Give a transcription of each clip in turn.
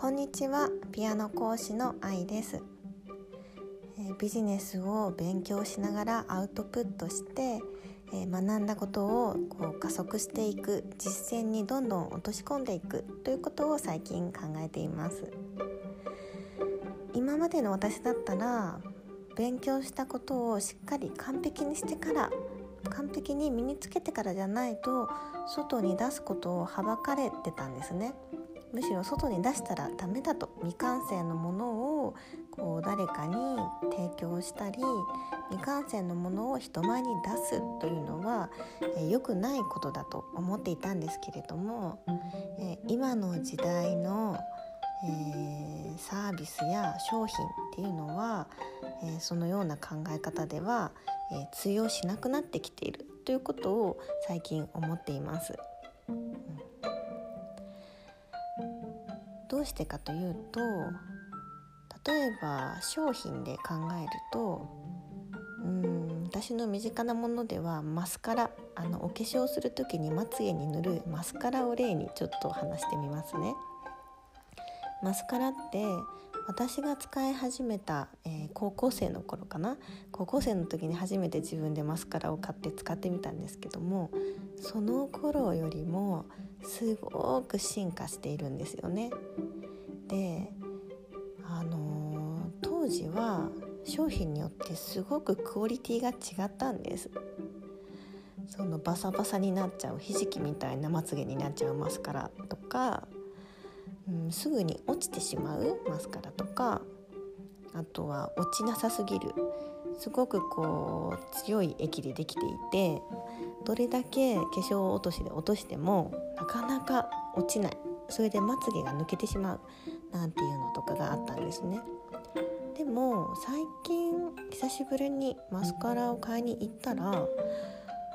こんにちは。ピアノ講師の愛です。えビジネスを勉強しながらアウトプットしてえ学んだことをこう加速していく実践にどんどん落とし込んでいくということを最近考えています。今までの私だったら勉強したことをしっかり完璧にしてから完璧に身につけてからじゃないと外に出すことをはばかれてたんですね。むしろ外に出したらダメだと未完成のものをこう誰かに提供したり未完成のものを人前に出すというのは良、えー、くないことだと思っていたんですけれども、えー、今の時代の、えー、サービスや商品っていうのは、えそのような考え方では、え通用しなくなってきているということを最近思っています。どうしてかというと例えば商品で考えるとうん私の身近なものではマスカラあのお化粧する時にまつげに塗るマスカラを例にちょっと話してみますね。マスカラって私が使い始めた、えー、高校生の頃かな高校生の時に初めて自分でマスカラを買って使ってみたんですけどもその頃よりもすごく進化しているんですよね。であのー、当時は商品によってすごくクオリティが違ったんです。そのバサバサになっちゃうひじきみたいなまつげになっちゃうマスカラとかうん、すぐに落ちてしまうマスカラとかあとは落ちなさすぎるすごくこう強い液でできていてどれだけ化粧落としで落としてもなかなか落ちないそれでまつげが抜けてしまうなんていうのとかがあったんですね。でも最近久しぶりにマスカラを買いに行ったら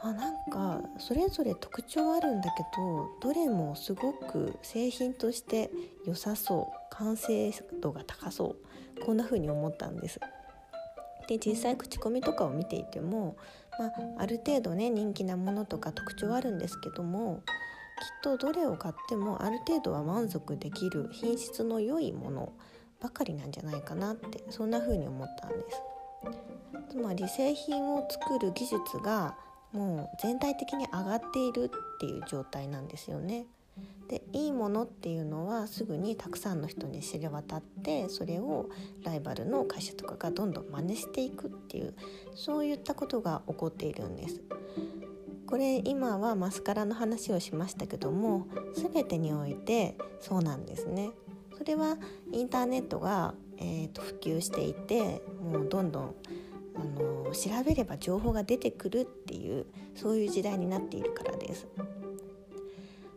あなんかそれぞれ特徴あるんだけどどれもすごく製品として良さそう完成度が高そうこんな風に思ったんです。で実際口コミとかを見ていても、まあ、ある程度ね人気なものとか特徴あるんですけどもきっとどれを買ってもある程度は満足できる品質の良いものばかりなんじゃないかなってそんな風に思ったんです。つまり製品を作る技術がもう全体的に上がっているっていう状態なんですよね。でいいものっていうのはすぐにたくさんの人に知れ渡ってそれをライバルの会社とかがどんどん真似していくっていうそういったことが起こっているんです。これ今はマスカラの話をしましたけども全てにおいてそうなんですね。それはインターネットが、えーと普及していてもうどんどんあの調べれば情報が出てくるっていうそういう時代になっているからです。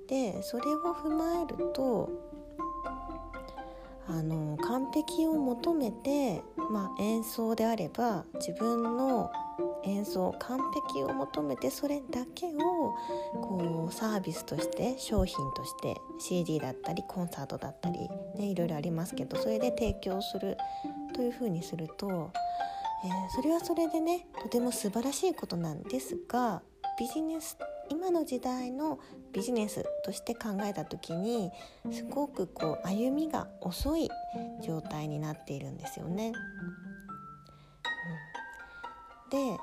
でそれを踏まえるとあの完璧を求めて、まあ、演奏であれば自分の演奏完璧を求めてそれだけをこうサービスとして商品として CD だったりコンサートだったり、ね、いろいろありますけどそれで提供するというふうにするとえー、それはそれでねとても素晴らしいことなんですがビジネス今の時代のビジネスとして考えた時にすごくこう歩みが遅い状態になっているんですよね。うん、で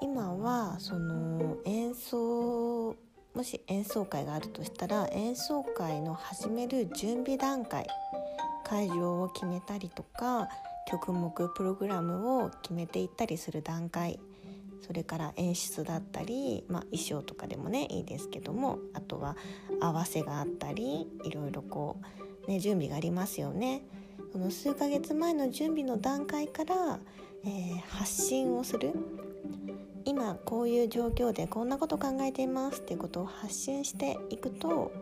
今はその演奏もし演奏会があるとしたら演奏会の始める準備段階会場を決めたりとか曲目プログラムを決めていったりする段階それから演出だったり、まあ、衣装とかでもねいいですけどもあとは合わせがあったりいろいろこう、ね、準備がありますよね。その数ヶ月前の準備の段階から、えー、発信をする今こういう状況でこんなこと考えていますっていうことを発信していくと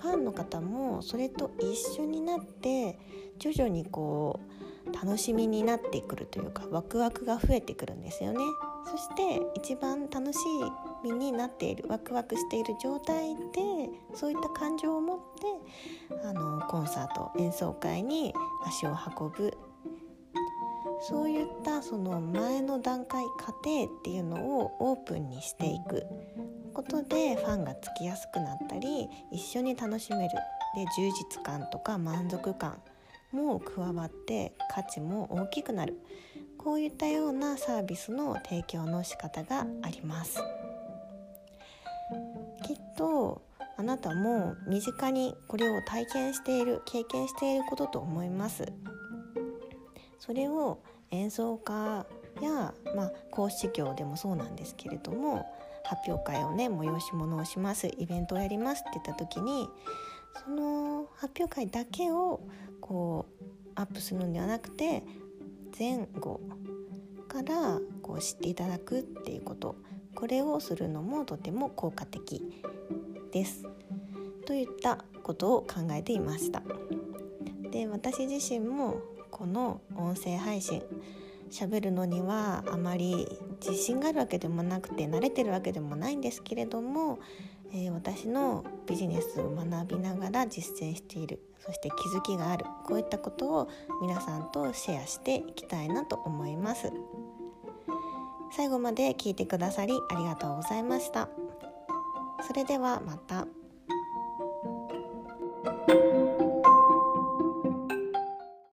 ファンの方もそれと一緒になって徐々にこう楽しみになってくるというかワクワクが増えてくるんですよね。そして一番楽しみになっているワクワクしている状態でそういった感情を持ってあのコンサート演奏会に足を運ぶ。そういったその前の段階過程っていうのをオープンにしていく。ことでファンがつきやすくなったり一緒に楽しめる。で充実感とか満足感も加わって価値も大きくなる。こういったようなサービスの提供の仕方があります。きっとあなたも身近にこれを体験している経験していることと思います。それを演奏家や、まあ、講師業でもそうなんですけれども発表会をね催し物をしますイベントをやりますって言った時にその発表会だけをこうアップするのではなくて前後からこう知っていただくっていうこと。これをするのもとても効果的です。といったことを考えていました。で私自身もこの音声配信喋るのにはあまり自信があるわけでもなくて慣れてるわけでもないんですけれども、えー、私のビジネスを学びながら実践している。そして気づきがある。こういったことを皆さんとシェアしていきたいなと思います。最後まで聞いてくださりありがとうございました。それではまた。